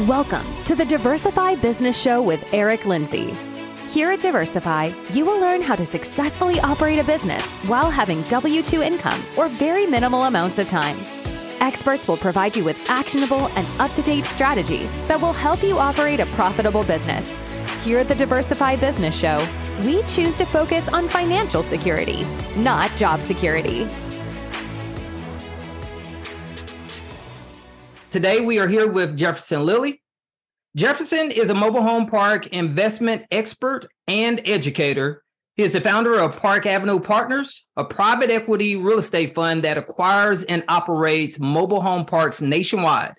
Welcome to the Diversify Business Show with Eric Lindsey. Here at Diversify, you will learn how to successfully operate a business while having W 2 income or very minimal amounts of time. Experts will provide you with actionable and up to date strategies that will help you operate a profitable business. Here at the Diversify Business Show, we choose to focus on financial security, not job security. Today, we are here with Jefferson Lilly. Jefferson is a mobile home park investment expert and educator. He is the founder of Park Avenue Partners, a private equity real estate fund that acquires and operates mobile home parks nationwide.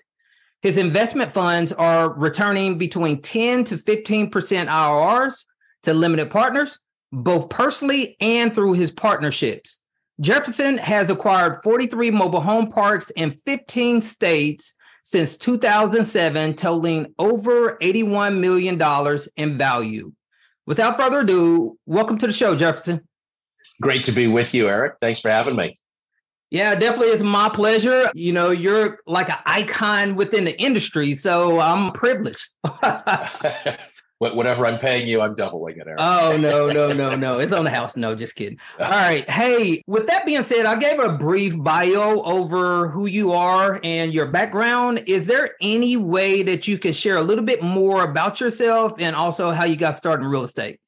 His investment funds are returning between 10 to 15% IRRs to limited partners, both personally and through his partnerships. Jefferson has acquired 43 mobile home parks in 15 states since 2007, totaling over $81 million in value. Without further ado, welcome to the show, Jefferson. Great to be with you, Eric. Thanks for having me. Yeah, definitely it's my pleasure. You know, you're like an icon within the industry, so I'm privileged. whatever I'm paying you, I'm doubling it. Eric. Oh no, no, no, no! It's on the house. No, just kidding. All right. Hey, with that being said, I gave a brief bio over who you are and your background. Is there any way that you can share a little bit more about yourself and also how you got started in real estate?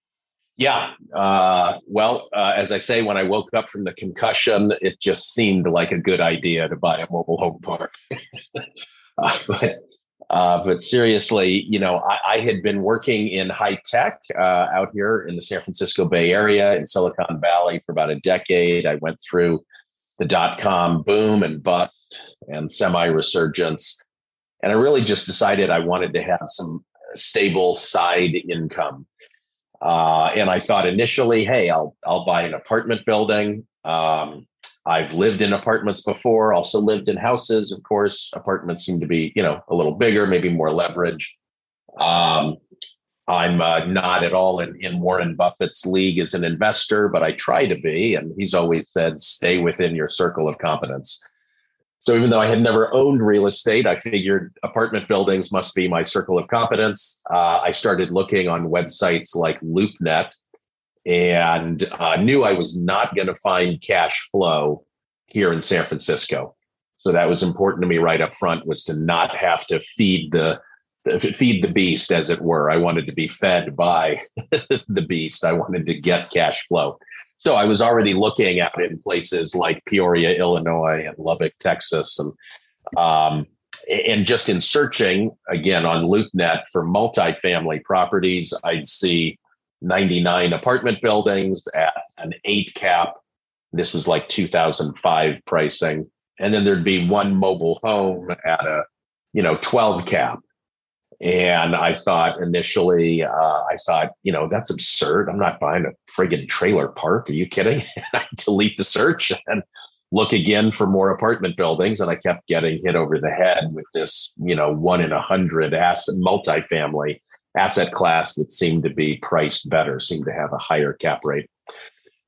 Yeah. Uh, well, uh, as I say, when I woke up from the concussion, it just seemed like a good idea to buy a mobile home park. uh, but uh, but seriously, you know, I, I, had been working in high tech uh, out here in the San Francisco Bay Area in Silicon Valley for about a decade. I went through the dot com boom and bust and semi resurgence. And I really just decided I wanted to have some stable side income. Uh, and I thought initially, hey, I'll I'll buy an apartment building. Um, I've lived in apartments before, also lived in houses. Of course, apartments seem to be, you know, a little bigger, maybe more leverage. Um, I'm uh, not at all in, in Warren Buffett's league as an investor, but I try to be. And he's always said, stay within your circle of competence. So even though I had never owned real estate, I figured apartment buildings must be my circle of competence. Uh, I started looking on websites like LoopNet, and uh, knew I was not going to find cash flow here in San Francisco. So that was important to me right up front was to not have to feed the feed the beast as it were. I wanted to be fed by the beast. I wanted to get cash flow. So I was already looking at in places like Peoria, Illinois, and Lubbock, Texas, and um, and just in searching again on LoopNet for multifamily properties, I'd see 99 apartment buildings at an eight cap. This was like 2005 pricing. And then there'd be one mobile home at a, you know, 12 cap. And I thought initially, uh, I thought, you know, that's absurd. I'm not buying a friggin' trailer park. Are you kidding? I delete the search and look again for more apartment buildings. And I kept getting hit over the head with this, you know, one in a hundred asset multifamily asset class that seemed to be priced better, seemed to have a higher cap rate.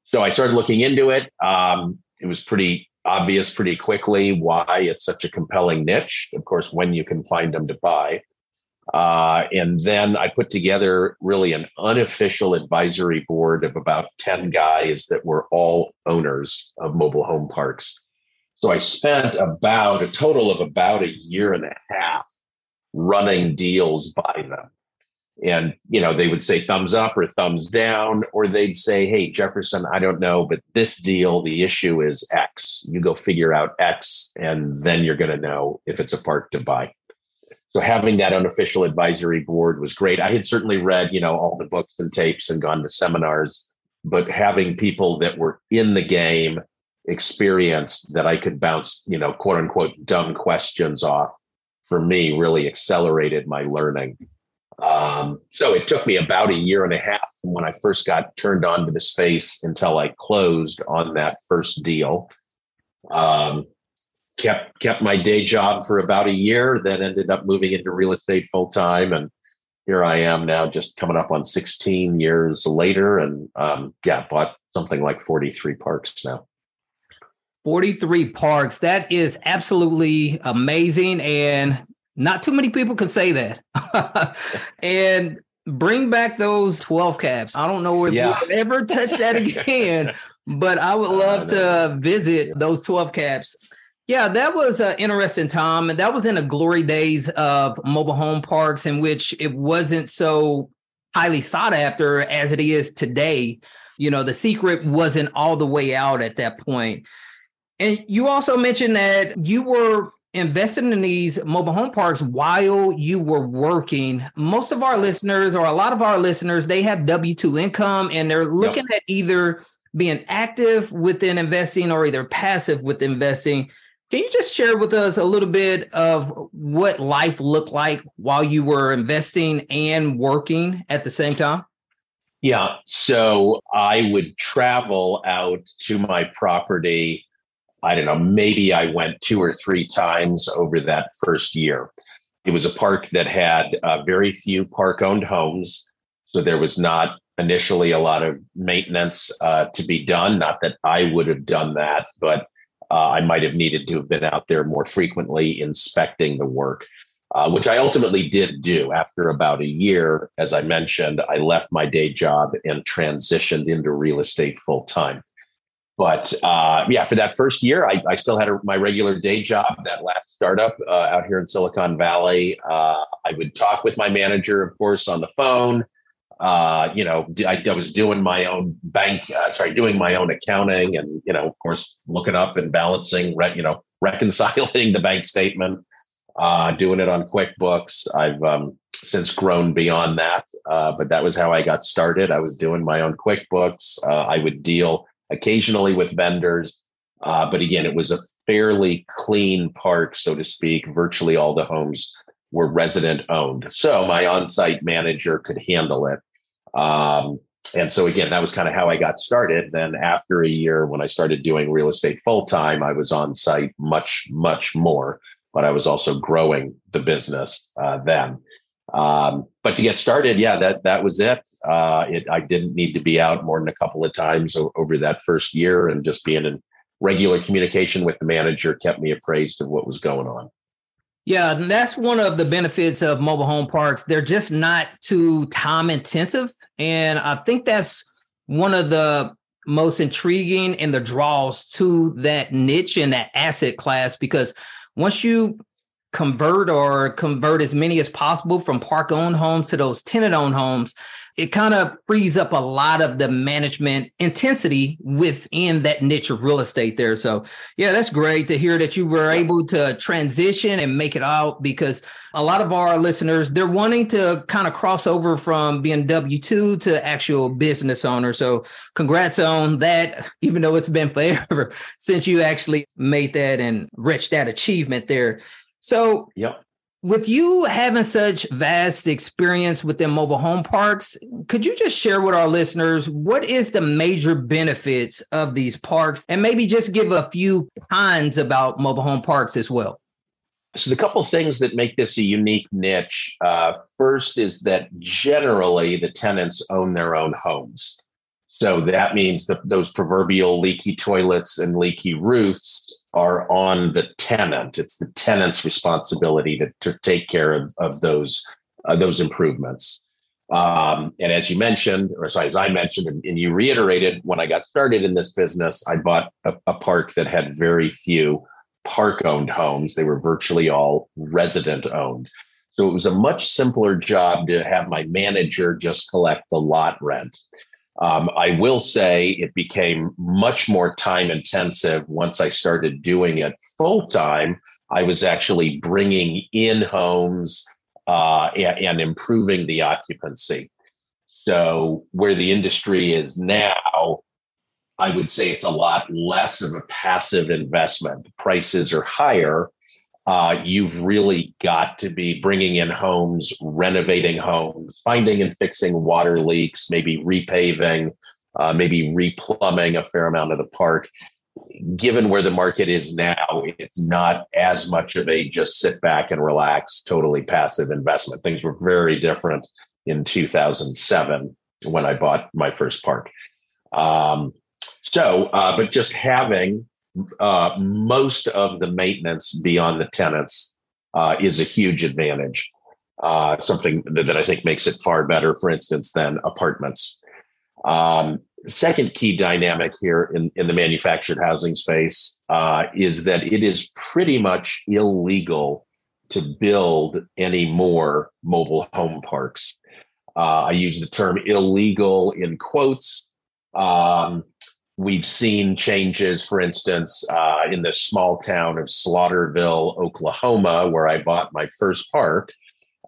So I started looking into it. Um, it was pretty obvious pretty quickly why it's such a compelling niche. Of course, when you can find them to buy. Uh, and then I put together really an unofficial advisory board of about 10 guys that were all owners of mobile home parks. So I spent about a total of about a year and a half running deals by them and you know they would say thumbs up or thumbs down or they'd say hey jefferson i don't know but this deal the issue is x. You go figure out x and then you're going to know if it's a park to buy. So having that unofficial advisory board was great. I had certainly read you know all the books and tapes and gone to seminars but having people that were in the game experienced that i could bounce you know quote unquote dumb questions off for me really accelerated my learning um, so it took me about a year and a half from when I first got turned on to the space until I closed on that first deal. Um, kept kept my day job for about a year, then ended up moving into real estate full time, and here I am now, just coming up on 16 years later, and um, yeah, bought something like 43 parks now. 43 parks. That is absolutely amazing. And Not too many people can say that. and bring back those 12 caps. I don't know if yeah. we'll ever touch that again, but I would love to visit those 12 caps. Yeah, that was an interesting time. And that was in the glory days of mobile home parks, in which it wasn't so highly sought after as it is today. You know, the secret wasn't all the way out at that point. And you also mentioned that you were invested in these mobile home parks while you were working. Most of our listeners, or a lot of our listeners, they have W 2 income and they're looking yep. at either being active within investing or either passive with investing. Can you just share with us a little bit of what life looked like while you were investing and working at the same time? Yeah. So I would travel out to my property I don't know, maybe I went two or three times over that first year. It was a park that had uh, very few park owned homes. So there was not initially a lot of maintenance uh, to be done. Not that I would have done that, but uh, I might have needed to have been out there more frequently inspecting the work, uh, which I ultimately did do. After about a year, as I mentioned, I left my day job and transitioned into real estate full time. But uh, yeah, for that first year, I, I still had a, my regular day job, that last startup uh, out here in Silicon Valley. Uh, I would talk with my manager, of course, on the phone. Uh, you know, I, I, was doing my own bank, uh, sorry, doing my own accounting, and you know, of course, looking up and balancing, re- you know, reconciling the bank statement, uh, doing it on QuickBooks. I've um, since grown beyond that, but that was how I got started. I was doing my own QuickBooks. I would deal occasionally with vendors. Uh, but again, it was a fairly clean park, so to speak. Virtually all the homes were resident owned. So my on site manager could handle it. Um, and so again, that was kind of how I got started. Then after a year, when I started doing real estate full time, I was on site much, much more, but I was also growing the business uh, then. Um, but to get started, yeah, that that was it. Uh, it. I didn't need to be out more than a couple of times over that first year, and just being in regular communication with the manager kept me appraised of what was going on. Yeah, that's one of the benefits of mobile home parks. They're just not too time intensive, and I think that's one of the most intriguing and the draws to that niche and that asset class because once you convert or convert as many as possible from park owned homes to those tenant owned homes, it kind of frees up a lot of the management intensity within that niche of real estate there. So, yeah, that's great to hear that you were able to transition and make it out because a lot of our listeners, they're wanting to kind of cross over from being W 2 to actual business owner. So, congrats on that, even though it's been forever since you actually made that and reached that achievement there. So, yep. With you having such vast experience within mobile home parks, could you just share with our listeners what is the major benefits of these parks and maybe just give a few kinds about mobile home parks as well? So, the couple things that make this a unique niche uh, first is that generally the tenants own their own homes. So that means that those proverbial leaky toilets and leaky roofs are on the tenant. It's the tenant's responsibility to, to take care of, of those uh, those improvements. Um, and as you mentioned, or sorry, as I mentioned, and, and, you reiterated, when I got started in this business, I bought a, a park that had very few park owned homes. They were virtually all resident owned. So it was a much simpler job to have my manager just collect the lot rent. Um, I will say it became much more time intensive once I started doing it full time. I was actually bringing in homes uh, and, and improving the occupancy. So, where the industry is now, I would say it's a lot less of a passive investment. Prices are higher, uh, you've really got to be bringing in homes, renovating homes, finding and fixing water leaks, maybe repaving, uh, maybe replumbing a fair amount of the park. Given where the market is now, it's not as much of a just sit back and relax, totally passive investment. Things were very different in 2007 when I bought my first park. Um, so, uh, but just having uh, most of the maintenance beyond the tenants uh, is a huge advantage. Uh, something that, I think makes it far better, for instance, than apartments. Um, second key dynamic here in, in the manufactured housing space uh, is that it is pretty much illegal to build any more mobile home parks. Uh, I use the term illegal in quotes. Um, we've seen changes, for instance, uh, in the small town of Slaughterville, Oklahoma, where I bought my first park.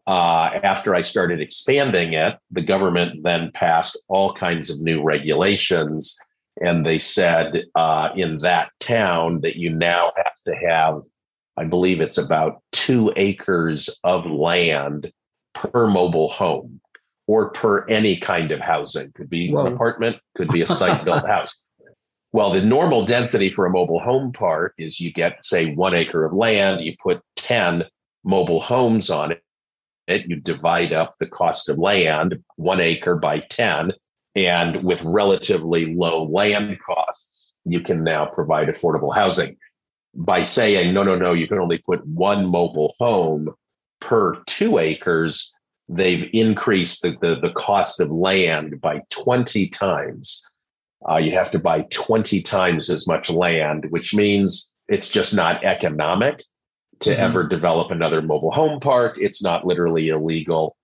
Uh, after I started expanding it, the government then passed all kinds of new regulations. And they said uh, in that town that you now have to have, I believe it's about two acres of land per mobile home or per any kind of housing. Could be Whoa. an apartment, could be a site built house. Well, the normal density for a mobile home park is you get, say, one acre of land, you put 10 mobile homes on it, you divide up the cost of land, one acre by 10, and with relatively low land costs, you can now provide affordable housing. By saying, no, no, no, you can only put one mobile home per two acres, they've increased the, the, the cost of land by 20 times. Uh, you have to buy 20 times as much land, which means it's just not economic to mm-hmm. ever develop another mobile home park. It's not literally illegal.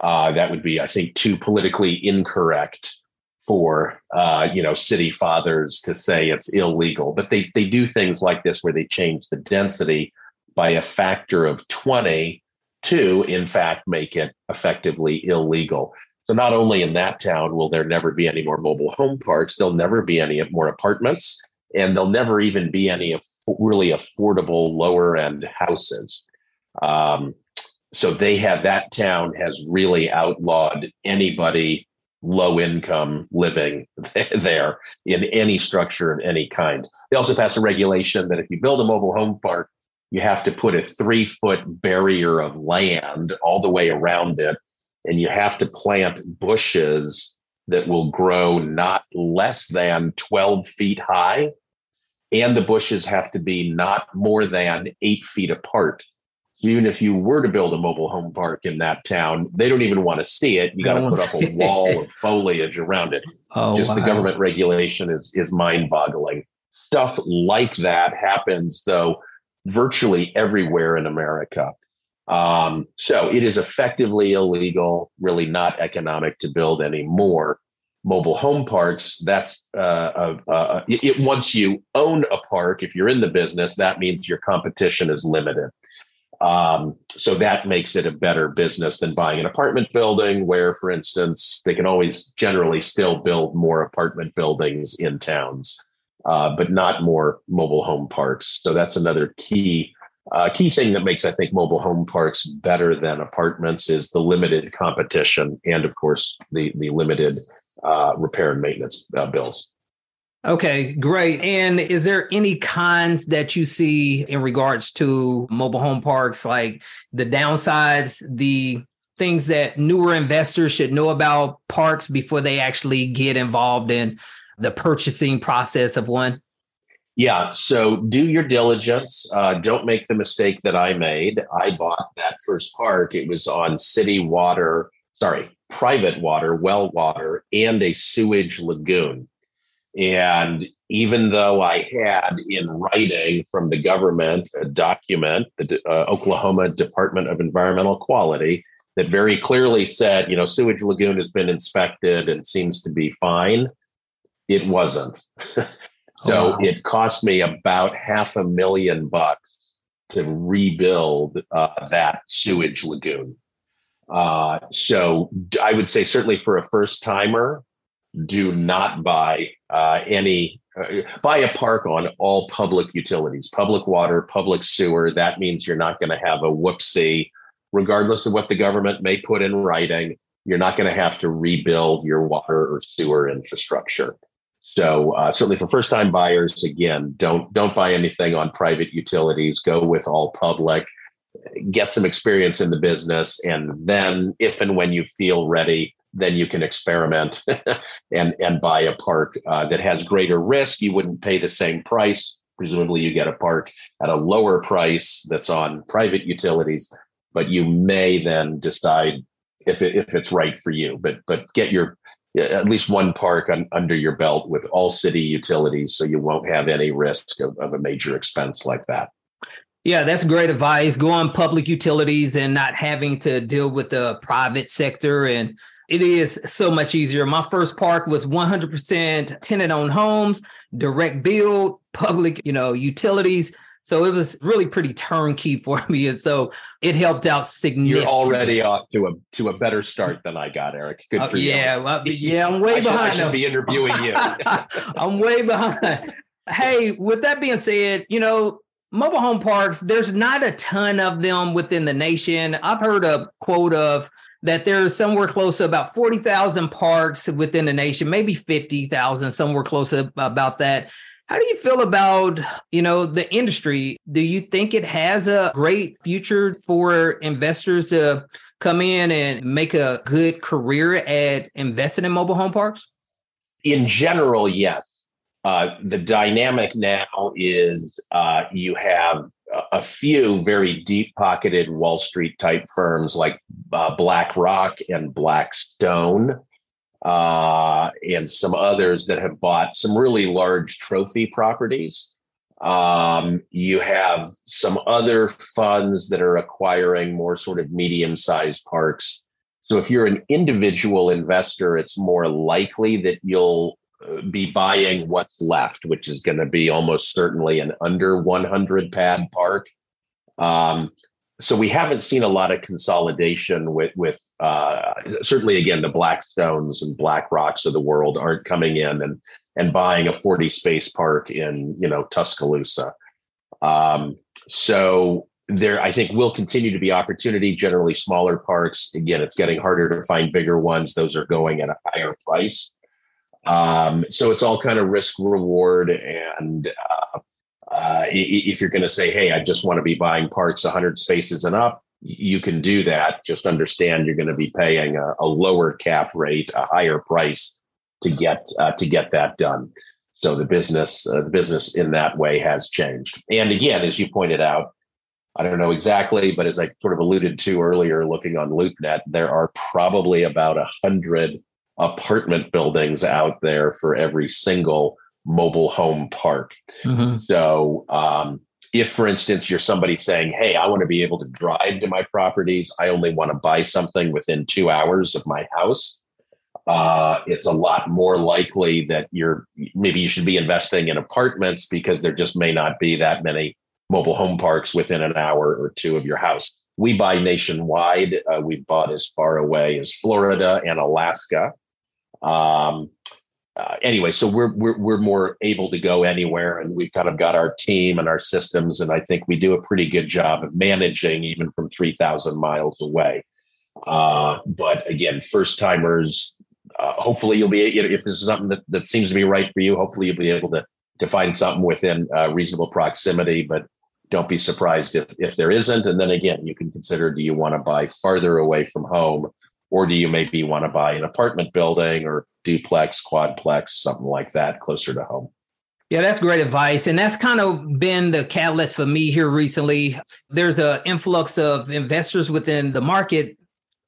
Uh, that would be, I think, too politically incorrect for uh, you know city fathers to say it's illegal. But they they do things like this where they change the density by a factor of 20 to, in fact, make it effectively illegal. So not only in that town will there never be any more mobile home parks, there'll never be any more apartments, and there'll never even be any really affordable lower end houses. Um, so they have that town has really outlawed anybody low income living there in any structure of any kind. They also passed a regulation that if you build a mobile home park, you have to put a three foot barrier of land all the way around it and you have to plant bushes that will grow not less than 12 feet high. And the bushes have to be not more than eight feet apart. Even if you were to build a mobile home park in that town, they don't even want to see it. You got to put up a wall of foliage around it. Oh, Just wow. the government regulation is is mind boggling. Stuff like that happens though virtually everywhere in America. Um, so it is effectively illegal, really not economic to build any more mobile home parks. That's uh, uh, uh, it, once you own a park, if you're in the business, that means your competition is limited. Um, so that makes it a better business than buying an apartment building, where, for instance, they can always generally still build more apartment buildings in towns, uh, but not more mobile home parks. So that's another key uh, key thing that makes, I think, mobile home parks better than apartments is the limited competition and, of course, the the limited uh, repair and maintenance uh, bills. Okay, great. And is there any cons that you see in regards to mobile home parks, like the downsides, the things that newer investors should know about parks before they actually get involved in the purchasing process of one? Yeah. So do your diligence. Uh, don't make the mistake that I made. I bought that first park. It was on city water, sorry, private water, well water, and a sewage lagoon. And even though I had in writing from the government a document, the uh, Oklahoma Department of Environmental Quality, that very clearly said, you know, sewage lagoon has been inspected and seems to be fine, it wasn't. So wow. it cost me about half a million bucks to rebuild uh, that sewage lagoon. Uh, so I would say certainly for a first timer, do not buy uh, any uh, buy a park on all public utilities, public water, public sewer. That means you're not going to have a whoopsie, regardless of what the government may put in writing. You're not going to have to rebuild your water or sewer infrastructure. So uh, certainly for first time buyers, again, don't don't buy anything on private utilities. Go with all public. Get some experience in the business, and then if and when you feel ready, then you can experiment and and buy a park uh, that has greater risk. You wouldn't pay the same price presumably you get a park at a lower price that's on private utilities, but you may then decide if it, if it's right for you. But but get your at least one park on, under your belt with all city utilities, so you won't have any risk of, of a major expense like that. Yeah, that's great advice. Go on public utilities and not having to deal with the private sector. And it is so much easier. My first park was 100% tenant owned homes, direct build, public, you know, utilities. So it was really pretty turnkey for me, and so it helped out significantly. You're already off to a to a better start than I got, Eric. Good uh, for uh, you. Yeah, well, yeah, I'm way I behind. Should, I should be interviewing you. I'm way behind. Hey, with that being said, you know, mobile home parks, there's not a ton of them within the nation. I've heard a quote of that there's somewhere close to about 40,000 parks within the nation, maybe 50,000, somewhere close to about that. How do you feel about, you know, the industry? Do you think it has a great future for investors to come in and make a good career at investing in mobile home parks? In general, yes. Uh, the dynamic now is uh, you have a few very deep pocketed Wall Street type firms like uh, BlackRock and Blackstone uh, and some others that have bought some really large trophy properties. Um, you have some other funds that are acquiring more sort of medium sized parks. So if you're an individual investor, it's more likely that you'll uh, be buying what's left, which is going to be almost certainly an under 100 pad park. Um, so we haven't seen a lot of consolidation with with uh, certainly again the Blackstones and BlackRocks of the world aren't coming in and and buying a 40 space park in you know Tuscaloosa. Um, so there, I think will continue to be opportunity. Generally, smaller parks. Again, it's getting harder to find bigger ones. Those are going at a higher price. Um, so it's all kind of risk reward and uh, uh, if you're going to say, hey, I just want to be buying parks 100 spaces and up, you can do that. Just understand you're going to be paying a, a lower cap rate, a higher price to get uh, to get that done. So the business uh, the business in that way has changed. And again, as you pointed out, I don't know exactly, but as I sort of alluded to earlier, looking on LoopNet, there are probably about a hundred apartment buildings out there for every single mobile home park. Mm-hmm. So, um, if, for instance, you're somebody saying, Hey, I want to be able to drive to my properties, I only want to buy something within two hours of my house. Uh, it's a lot more likely that you're maybe you should be investing in apartments because there just may not be that many mobile home parks within an hour or two of your house. We buy nationwide. Uh, we bought as far away as Florida and Alaska. Um, uh, anyway, so we're, we're we're more able to go anywhere, and we've kind of got our team and our systems, and I think we do a pretty good job of managing even from three thousand miles away. Uh, but again, first timers, uh, hopefully you'll be if this is something that, that seems to be right for you. Hopefully you'll be able to to find something within uh, reasonable proximity, but don't be surprised if if there isn't. And then again, you can consider: do you want to buy farther away from home? Or do you maybe want to buy an apartment building or duplex, quadplex, something like that closer to home? Yeah, that's great advice. And that's kind of been the catalyst for me here recently. There's an influx of investors within the market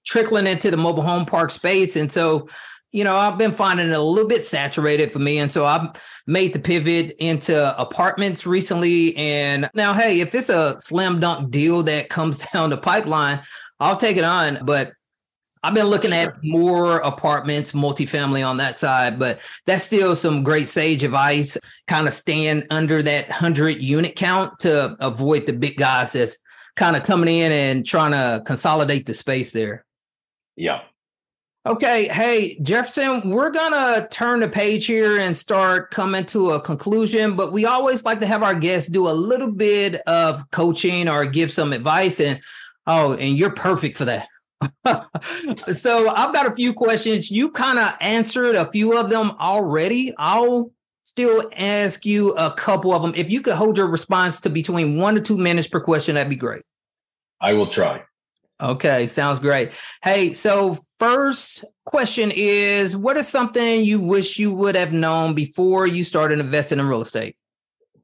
trickling into the mobile home park space. And so, you know, I've been finding it a little bit saturated for me. And so I've made the pivot into apartments recently. And now, hey, if it's a slam dunk deal that comes down the pipeline, I'll take it on. But I've been looking at more apartments, multifamily on that side, but that's still some great sage advice. Kind of stand under that hundred unit count to avoid the big guys that's kind of coming in and trying to consolidate the space there. Yeah. Okay. Hey, Jefferson, we're going to turn the page here and start coming to a conclusion, but we always like to have our guests do a little bit of coaching or give some advice. And oh, and you're perfect for that. so I've got a few questions. You kind of answered a few of them already. I'll still ask you a couple of them. If you could hold your response to between one to two minutes per question, that'd be great. I will try. Okay, sounds great. Hey, so first question is what is something you wish you would have known before you started investing in real estate?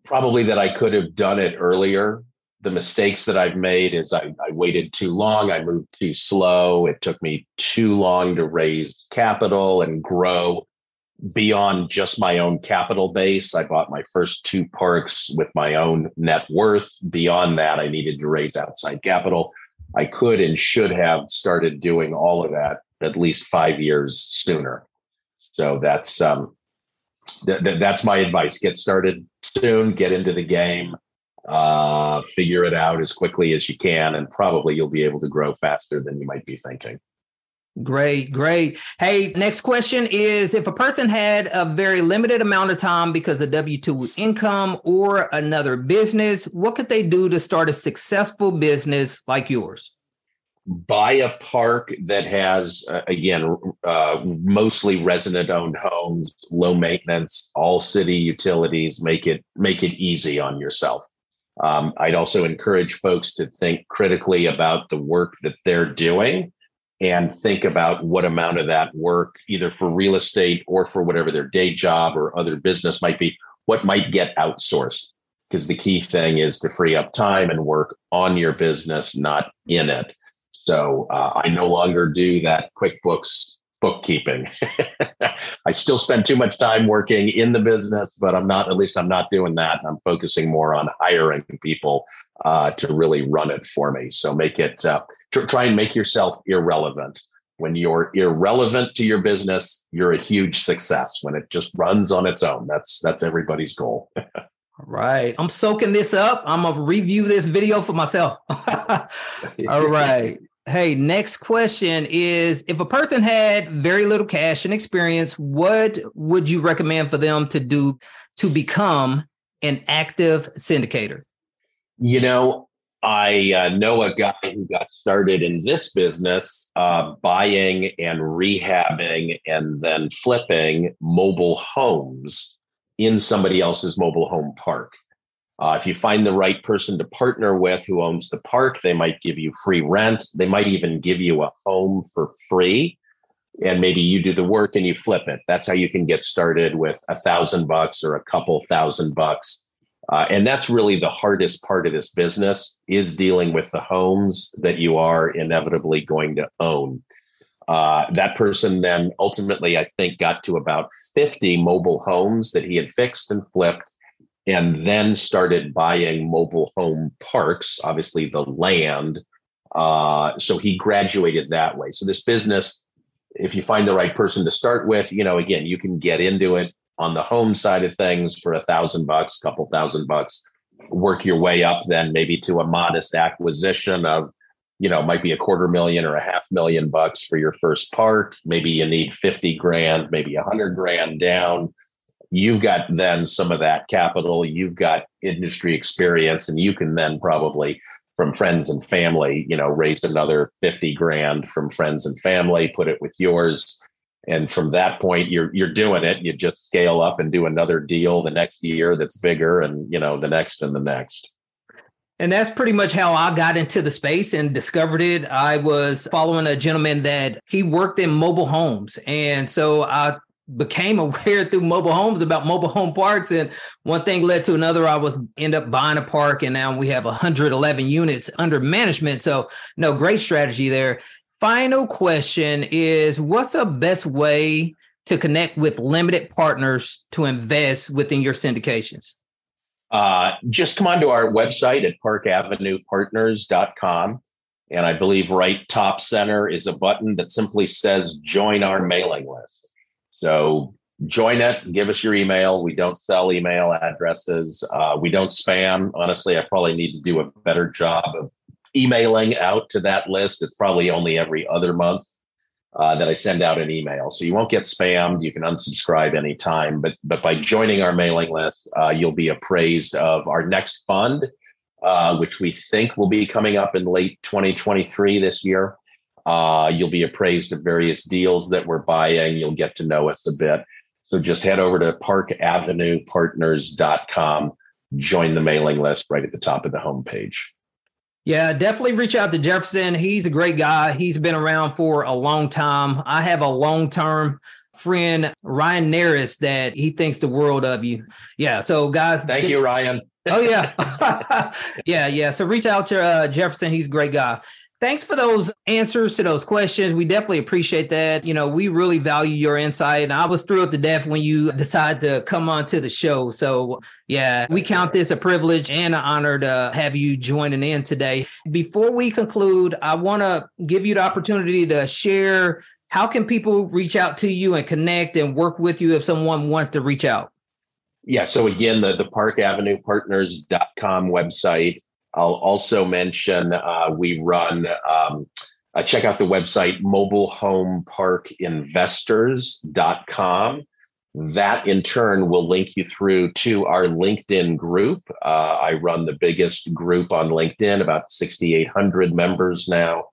probably that I could have done it earlier. The mistakes that I've made is I, I waited too long. I moved too slow. It took me too long to raise capital and grow beyond just my own capital base. I bought my first two parks with my own net worth. Beyond that, I needed to raise outside capital. I could and should have started doing all of that at least five years sooner. So that's um, th- th- that's my advice. Get started soon. Get into the game. Uh, figure it out as quickly as you can, and probably you'll be able to grow faster than you might be thinking. Great, great. Hey, next question is if a person had a very limited amount of time because of W 2 income or another business, what could they do to start a successful business like yours? Buy a park that has, uh, again, uh, mostly resident owned homes, low maintenance, all city utilities. Make it make it easy on yourself. Um, I'd also encourage folks to think critically about the work that they're doing and think about what amount of that work, either for real estate or for whatever their day job or other business might be, what might get outsourced. Because the key thing is to free up time and work on your business, not in it. So uh, I no longer do that QuickBooks bookkeeping. I still spend too much time working in the business, but I'm not, at least I'm not doing that. I'm focusing more on hiring people uh, to really run it for me. So make it, uh, tr- try and make yourself irrelevant. When you're irrelevant to your business, you're a huge success. When it just runs on its own, that's that's everybody's goal. Right. I'm soaking this up. I'm going to review this video for myself. All right. Hey, next question is if a person had very little cash and experience, what would you recommend for them to do to become an active syndicator? You know, I uh, know a guy who got started in this business uh, buying and rehabbing and then flipping mobile homes in somebody else's mobile home park. Uh, if you find the right person to partner with who owns the park, they might give you free rent. They might even give you a home for free. And maybe you do the work and you flip it. That's how you can get started with a thousand bucks or a couple thousand bucks. Uh, and that's really the hardest part of this business is dealing with the homes that you are inevitably going to own. Uh, that person then ultimately, I think, got to about 50 mobile homes that he had fixed and flipped and then started buying mobile home parks, obviously the land. Uh, so he graduated that way. So this business, if you find the right person to start with, you know, again, you can get into it on the home side of things for a thousand bucks, couple thousand bucks, work your way up then maybe to a modest acquisition of, you know, might be a quarter million or a half million bucks for your first park. Maybe you need 50 grand, maybe a hundred grand down you've got then some of that capital, you've got industry experience, and you can then probably from friends and family, you know, raise another 50 grand from friends and family, put it with yours. And from that point, you're you're doing it. You just scale up and do another deal the next year that's bigger, and you know, the next and the next. And that's pretty much how I got into the space and discovered it. I was following a gentleman that he worked in mobile homes. And so I became aware through mobile homes about mobile home parks and one thing led to another. I was end up buying a park and now we have 111 units under management. So no great strategy there. Final question is what's the best way to connect with limited partners to invest within your syndications? Uh, just come onto our website at parkavenuepartners.com and i believe right top center is a button that simply says join our mailing list so join it, give us your email. We don't sell email addresses. Uh, we don't spam. Honestly, I probably need to do a better job of emailing out to that list. It's probably only every other month uh, that I send out an email. So you won't get spammed. You can unsubscribe anytime. But but by joining our mailing list, uh, you'll be appraised of our next fund, uh, which we think will be coming up in late 2023 this year. Uh, you'll be appraised of various deals that we're buying. You'll get to know us a bit. So just head over to parkavenuepartners.com, join the mailing list right at the top of the homepage. Yeah, definitely reach out to Jefferson. He's a great guy. He's been around for a long time. I have a long term friend Ryan Neris that he thinks the world of you. Yeah. So guys, thank th- you, Ryan. oh yeah, yeah, yeah. So reach out to uh, Jefferson. He's a great guy. Thanks for those answers to those questions. We definitely appreciate that. You know, we really value your insight. And I was thrilled to death when you decided to come on to the show. So, yeah, we count this a privilege and an honor to have you joining in today. Before we conclude, I want to give you the opportunity to share how can people reach out to you and connect and work with you if someone wants to reach out? Yeah. So again, the, the parkavenuepartners.com website I'll also mention uh, we run, um, uh, check out the website mobilehomeparkinvestors.com. That in turn will link you through to our LinkedIn group. Uh, I run the biggest group on LinkedIn, about 6,800 members now.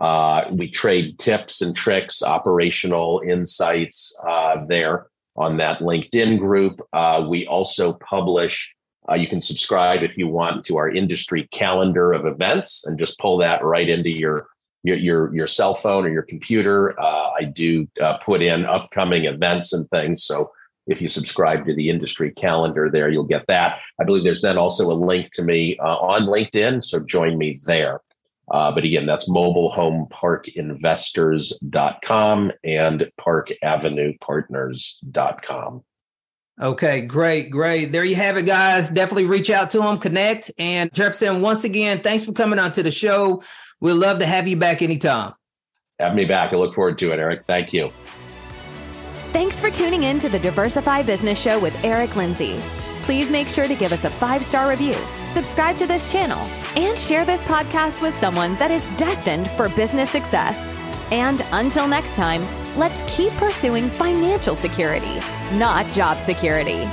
Uh, we trade tips and tricks, operational insights uh, there on that LinkedIn group. Uh, we also publish uh, you can subscribe if you want to our industry calendar of events and just pull that right into your your your, your cell phone or your computer. Uh, I do uh, put in upcoming events and things. So if you subscribe to the industry calendar there, you'll get that. I believe there's then also a link to me uh, on LinkedIn. So join me there. Uh, but again, that's mobilehomeparkinvestors.com and parkavenuepartners.com. Okay, great, great. There you have it, guys. Definitely reach out to them, connect. And Jefferson, once again, thanks for coming on to the show. We'd love to have you back anytime. Have me back. I look forward to it, Eric. Thank you. Thanks for tuning in to the Diversify Business Show with Eric Lindsey. Please make sure to give us a five star review, subscribe to this channel, and share this podcast with someone that is destined for business success. And until next time, let's keep pursuing financial security, not job security.